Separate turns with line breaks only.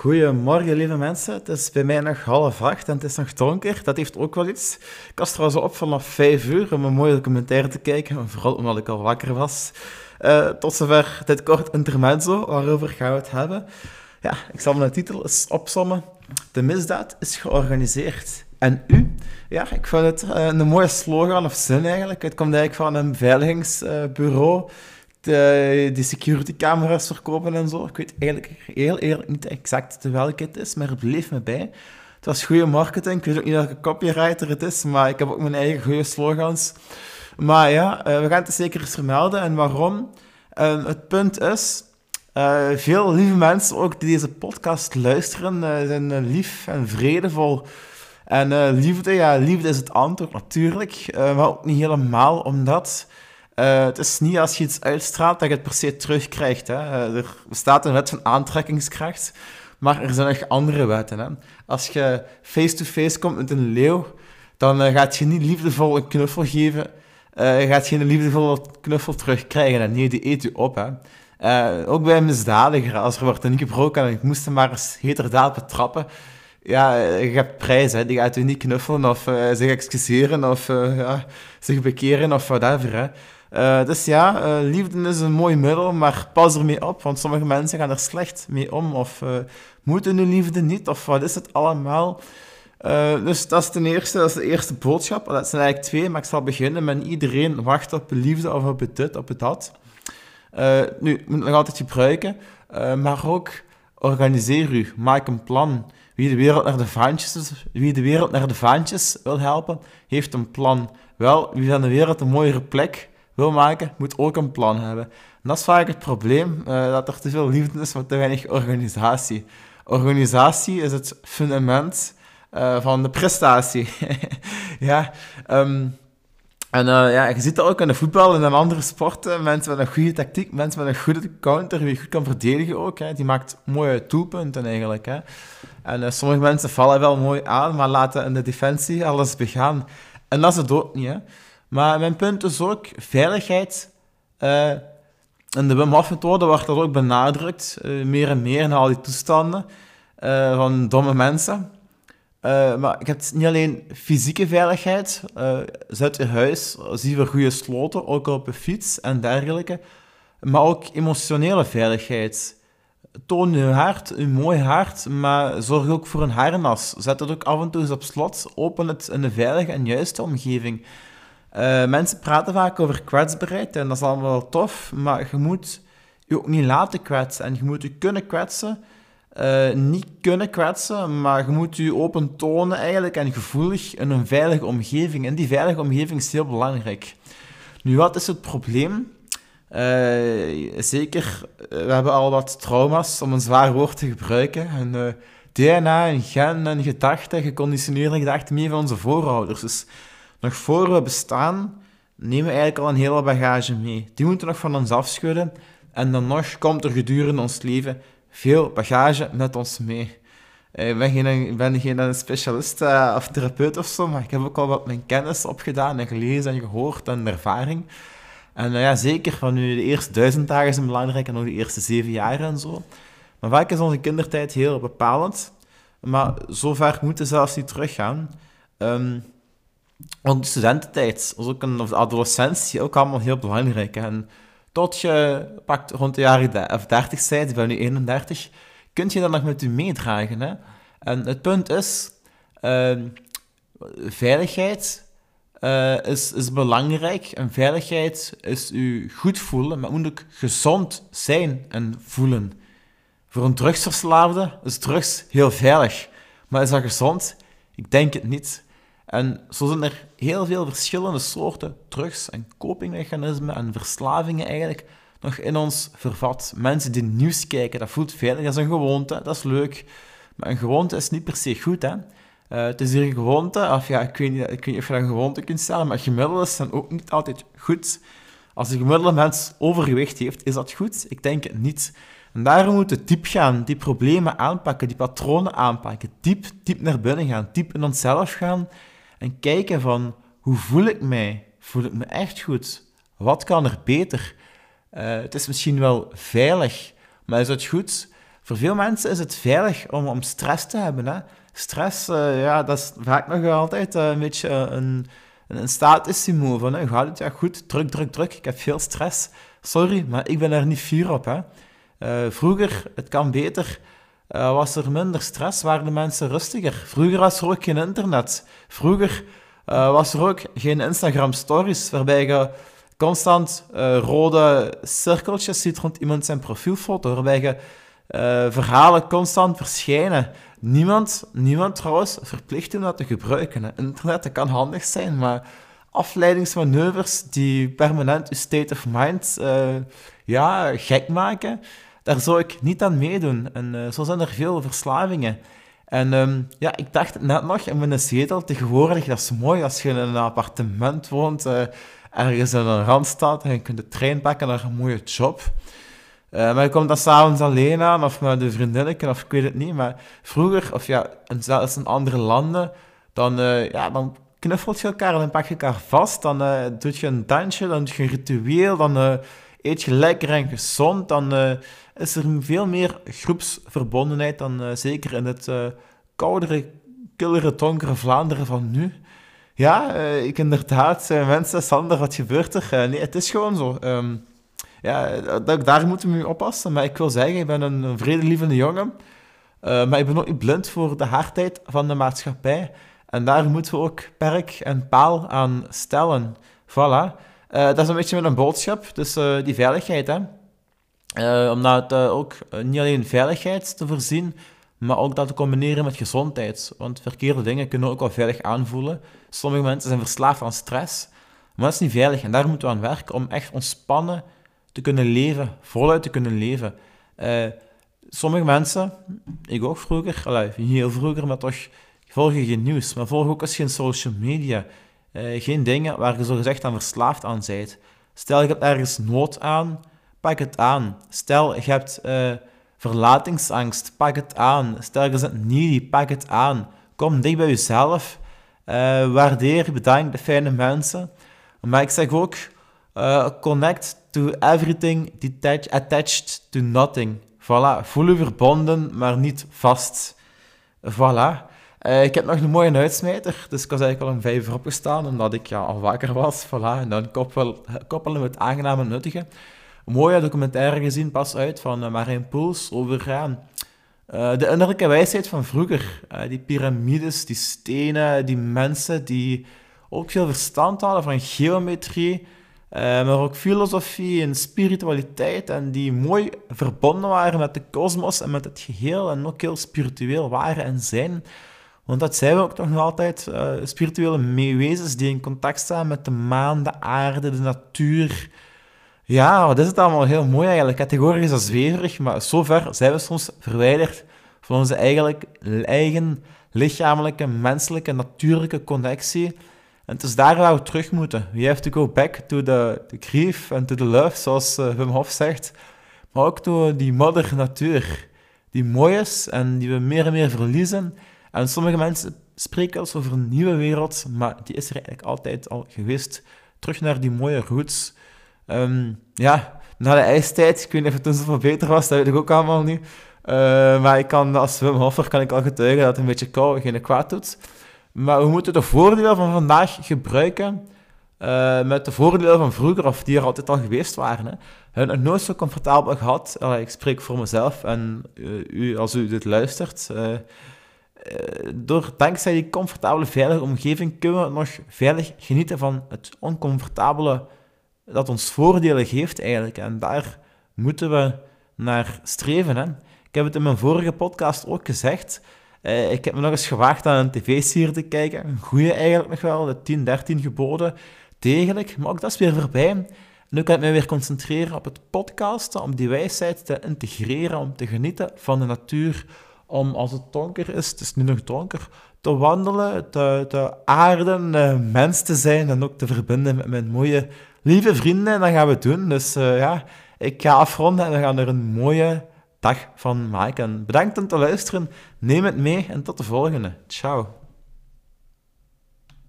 Goedemorgen, lieve mensen. Het is bij mij nog half acht en het is nog donker. Dat heeft ook wel iets. Ik was trouwens op vanaf vijf uur om een mooie documentaire te kijken, vooral omdat ik al wakker was. Uh, tot zover dit kort intermezzo, waarover gaan we het hebben? Ja, ik zal mijn titel eens opsommen. De misdaad is georganiseerd. En u? Ja, ik vind het uh, een mooie slogan of zin eigenlijk. Het komt eigenlijk van een beveiligingsbureau de, die security camera's verkopen en zo. Ik weet eigenlijk heel eerlijk niet exact welke het is, maar het bleef me bij. Het was goede marketing. Ik weet ook niet welke copywriter het is, maar ik heb ook mijn eigen goede slogans. Maar ja, eh, we gaan het zeker eens vermelden. En waarom? Uh, het punt is, uh, veel lieve mensen ook die deze podcast luisteren, zijn lief en vredevol. En liefde, ja, liefde is het antwoord natuurlijk, maar ook niet helemaal, omdat uh, het is niet als je iets uitstraalt dat je het per se terugkrijgt. Hè. Eh, er bestaat een wet van aantrekkingskracht, maar er zijn nog andere wetten. Hè. Als je face-to-face komt met een leeuw, dan uh, gaat je niet liefdevol een knuffel geven. Je gaat geen liefdevolle knuffel terugkrijgen. Nee, die eet je op. Hè. ook bij een misdadiger, als er wordt een gebroken en ik moest hem maar eens heterdaad betrappen, ja, je hebt prijzen. Die gaat je niet knuffelen of zich excuseren of ja, zich bekeren of whatever. Hè. Uh, dus ja, uh, liefde is een mooi middel, maar pas ermee op, want sommige mensen gaan er slecht mee om. Of uh, moeten nu liefde niet, of wat is het allemaal? dus dat is, ten eerste, dat is de eerste boodschap. Dat zijn eigenlijk twee, maar ik zal beginnen met iedereen wacht op liefde of op het dit, op het dat. nu, je moet het nog altijd gebruiken, maar ook organiseer u, maak een plan. Wie de wereld naar de vaantjes, wie de wereld naar de vaantjes wil helpen, heeft een plan. Wel, wie van de wereld een mooiere plek wil maken, moet ook een plan hebben. En dat is vaak het probleem, uh, dat er te veel liefde is, maar te weinig organisatie. Organisatie is het fundament uh, van de prestatie. ja, um, en uh, ja, je ziet dat ook in de voetbal en in andere sporten. Mensen met een goede tactiek, mensen met een goede counter, die goed kan verdedigen ook. Die maakt mooie doelpunten eigenlijk. Hè. En sommige mensen vallen wel mooi aan, maar laten in de defensie alles begaan. En dat is het ook niet. Hè. Maar mijn punt is ook veiligheid. Uh, in de Wim Hof methode wordt dat ook benadrukt, uh, meer en meer in al die toestanden uh, van domme mensen. maar je hebt niet alleen fysieke veiligheid, zet je huis, zie je goede sloten, ook op een fiets en dergelijke, maar ook emotionele veiligheid. Toon je hart, je mooi hart, maar zorg ook voor een harnas. Zet het ook af en toe eens op slot, open het in een veilige en juiste omgeving. Uh, mensen praten vaak over kwetsbaarheid en dat is allemaal wel tof, maar je moet je ook niet laten kwetsen. En je moet je kunnen kwetsen, uh, niet kunnen kwetsen, maar je moet je open tonen eigenlijk en gevoelig in een veilige omgeving. En die veilige omgeving is heel belangrijk. Nu, wat is het probleem? Uh, zeker, we hebben al wat trauma's, om een zwaar woord te gebruiken. En, DNA en gen en gedachten, geconditioneerde gedachten mee van onze voorouders. Dus nog voor we bestaan, nemen we eigenlijk al een hele bagage mee. Die moeten we nog van ons afschudden. En dan nog komt er gedurende ons leven veel bagage met ons mee. Eh, ik ben geen, geen specialist uh, of therapeut of zo, maar ik heb ook al wat mijn kennis opgedaan en gelezen en gehoord en ervaring. En ja, zeker van nu, de eerste duizend dagen zijn belangrijk en nog de eerste zeven jaar en zo. Maar vaak is onze kindertijd heel bepalend. Maar zover moeten we zelfs niet teruggaan. Um, want de studententijd, ook een, of de adolescentie, ook allemaal heel belangrijk. En tot je pakt rond de jaren of 30 bent, ik ben nu 31, kun je dat nog met u meedragen. Hè? En het punt is, uh, veiligheid uh, is, is belangrijk. En veiligheid is u goed voelen, maar moet ook gezond zijn en voelen. Voor een drugsverslaafde is drugs heel veilig. Maar is dat gezond? Ik denk het niet. En zo zijn er heel veel verschillende soorten drugs en copingmechanismen en verslavingen eigenlijk nog in ons vervat. Mensen die nieuws kijken, dat voelt veilig, dat is een gewoonte, dat is leuk. Maar een gewoonte is niet per se goed, hè. Uh, het is hier een gewoonte, of ja, ik weet, niet, ik weet niet of je dat een gewoonte kunt stellen, maar gemiddelde zijn ook niet altijd goed. Als een gemiddelde mens overgewicht heeft, is dat goed? Ik denk het niet. En daarom moeten we diep gaan, die problemen aanpakken, die patronen aanpakken, diep, diep naar binnen gaan, diep in onszelf gaan en kijken van hoe voel ik mij? Voel ik me echt goed? Wat kan er beter? Uh, het is misschien wel veilig, maar is het goed? voor veel mensen is het veilig om, om stress te hebben. Hè? Stress, uh, ja, dat is vaak nog altijd uh, een beetje een, een statussymbol van, hè? gaat het ja goed, druk, druk, druk, ik heb veel stress. Sorry, maar ik ben er niet fier op. Hè? Vroeger, het kan beter, was er minder stress, waren de mensen rustiger. Vroeger was er ook geen internet. Vroeger was er ook geen Instagram stories, waarbij je constant rode cirkeltjes ziet rond iemand zijn profielfoto, waarbij je verhalen constant verschijnen Niemand, niemand trouwens verplicht om dat te gebruiken. Internet kan handig zijn, maar afleidingsmanoeuvres die permanent je state of mind uh, ja, gek maken, daar zou ik niet aan meedoen. En uh, zo zijn er veel verslavingen. En um, ja, ik dacht net nog, in mijn zetel tegenwoordig, dat is mooi als je in een appartement woont, uh, ergens in een randstad en je kunt de trein pakken naar een mooie job. Uh, maar je komt dan s'avonds alleen aan, of met de vriendinnetje, of ik weet het niet. Maar vroeger, of ja, zelfs in andere landen, dan, uh, ja, dan knuffelt je elkaar, dan pak je elkaar vast, dan doe je een dansje, dan doe je een ritueel, dan eet je lekker en gezond, dan is er veel meer groepsverbondenheid dan zeker in het koudere, killere, donkere Vlaanderen van nu. Ja, ik inderdaad, mensen, Sander, wat gebeurt er? nee, het is gewoon zo. Um, ja, daar moeten we mee oppassen. Maar ik wil zeggen, ik ben een, vredelievende jongen. Maar ik ben ook niet blind voor de hardheid van de maatschappij. En daar moeten we ook perk en paal aan stellen. Voilà. Uh, dat is een beetje mijn boodschap. Dus uh, die veiligheid, hè. om dat ook niet alleen veiligheid te voorzien, maar ook dat te combineren met gezondheid. Want verkeerde dingen kunnen ook wel veilig aanvoelen. Sommige mensen zijn verslaafd aan stress, maar dat is niet veilig. En daar moeten we aan werken om echt ontspannen te kunnen leven, voluit te kunnen leven. Uh, sommige mensen, ik ook vroeger, allee, heel vroeger, maar toch volgen geen nieuws, maar volgen ook eens geen social media. Uh, geen dingen waar je zo gezegd aan verslaafd aan bent. Stel je hebt ergens nood aan, pak het aan. Stel je hebt uh, verlatingsangst, pak het aan. Stel je bent needy, pak het aan. Kom dicht bij jezelf. waardeer, bedank de fijne mensen. Maar ik zeg ook, connect to everything attached to nothing. Voilà, voel je verbonden, maar niet vast. Voilà. Uh, ik heb nog een mooie uitsmijter, dus ik was eigenlijk al een vijf opgestaan, omdat ik ja, al wakker was. Voilà, en dan koppel, koppelen met aangename nuttige. Mooie documentaire gezien, pas uit, van uh, Marijn Poels over uh, de innerlijke wijsheid van vroeger. die piramides, die stenen, die mensen die ook veel verstand hadden van geometrie, maar ook filosofie en spiritualiteit en die mooi verbonden waren met de kosmos en met het geheel en ook heel spiritueel waren en zijn. Want dat zijn we ook nog altijd, uh, spirituele wezens die in contact staan met de maan, de aarde, de natuur. Ja, wat is het allemaal heel mooi eigenlijk. Categorisch is dat zweverig, maar zover zijn we soms verwijderd van onze eigenlijk eigen lichamelijke, menselijke, natuurlijke connectie en het is daar waar we terug moeten. We have to go back to the, grief and to the love, zoals uh, Wim Hof zegt. Maar ook to die modder natuur, die mooi is en die we meer en meer verliezen. En sommige mensen spreken als over een nieuwe wereld, maar die is er eigenlijk altijd al geweest. Terug naar die mooie roots. Um, ja, na de ijstijd, ik weet niet of het toen zoveel beter was, dat weet ik ook allemaal niet. Uh, maar ik kan, als Wim kan ik al getuigen dat een beetje kou geen kwaad doet. Maar we moeten de voordelen van vandaag gebruiken uh, met de voordelen van vroeger, of die er altijd al geweest waren. Hè. Hebben het nooit zo comfortabel gehad. Ik spreek voor mezelf en uh, u, als u dit luistert. Eh, door, dankzij die comfortabele, veilige omgeving kunnen we nog veilig genieten van het oncomfortabele dat ons voordelen geeft eigenlijk. En daar moeten we naar streven. Hè. Ik heb het in mijn vorige podcast ook gezegd. Uh, ik heb me nog eens gewaagd aan een tv-serie te kijken. Een goede eigenlijk nog wel, de 10, 13 geboden. Degelijk, maar ook dat is weer voorbij. Nu kan ik me weer concentreren op het podcasten, om die wijsheid te integreren, om te genieten van de natuur, om als het donker is, het is nu nog donker, te wandelen, te, aarden, uh, mens te zijn en ook te verbinden met mijn mooie, lieve vrienden. En dat gaan we doen. Dus uh, ja, ik ga afronden en we gaan er een mooie dag van maken. Bedankt om te luisteren. Neem het mee en tot de volgende. Ciao.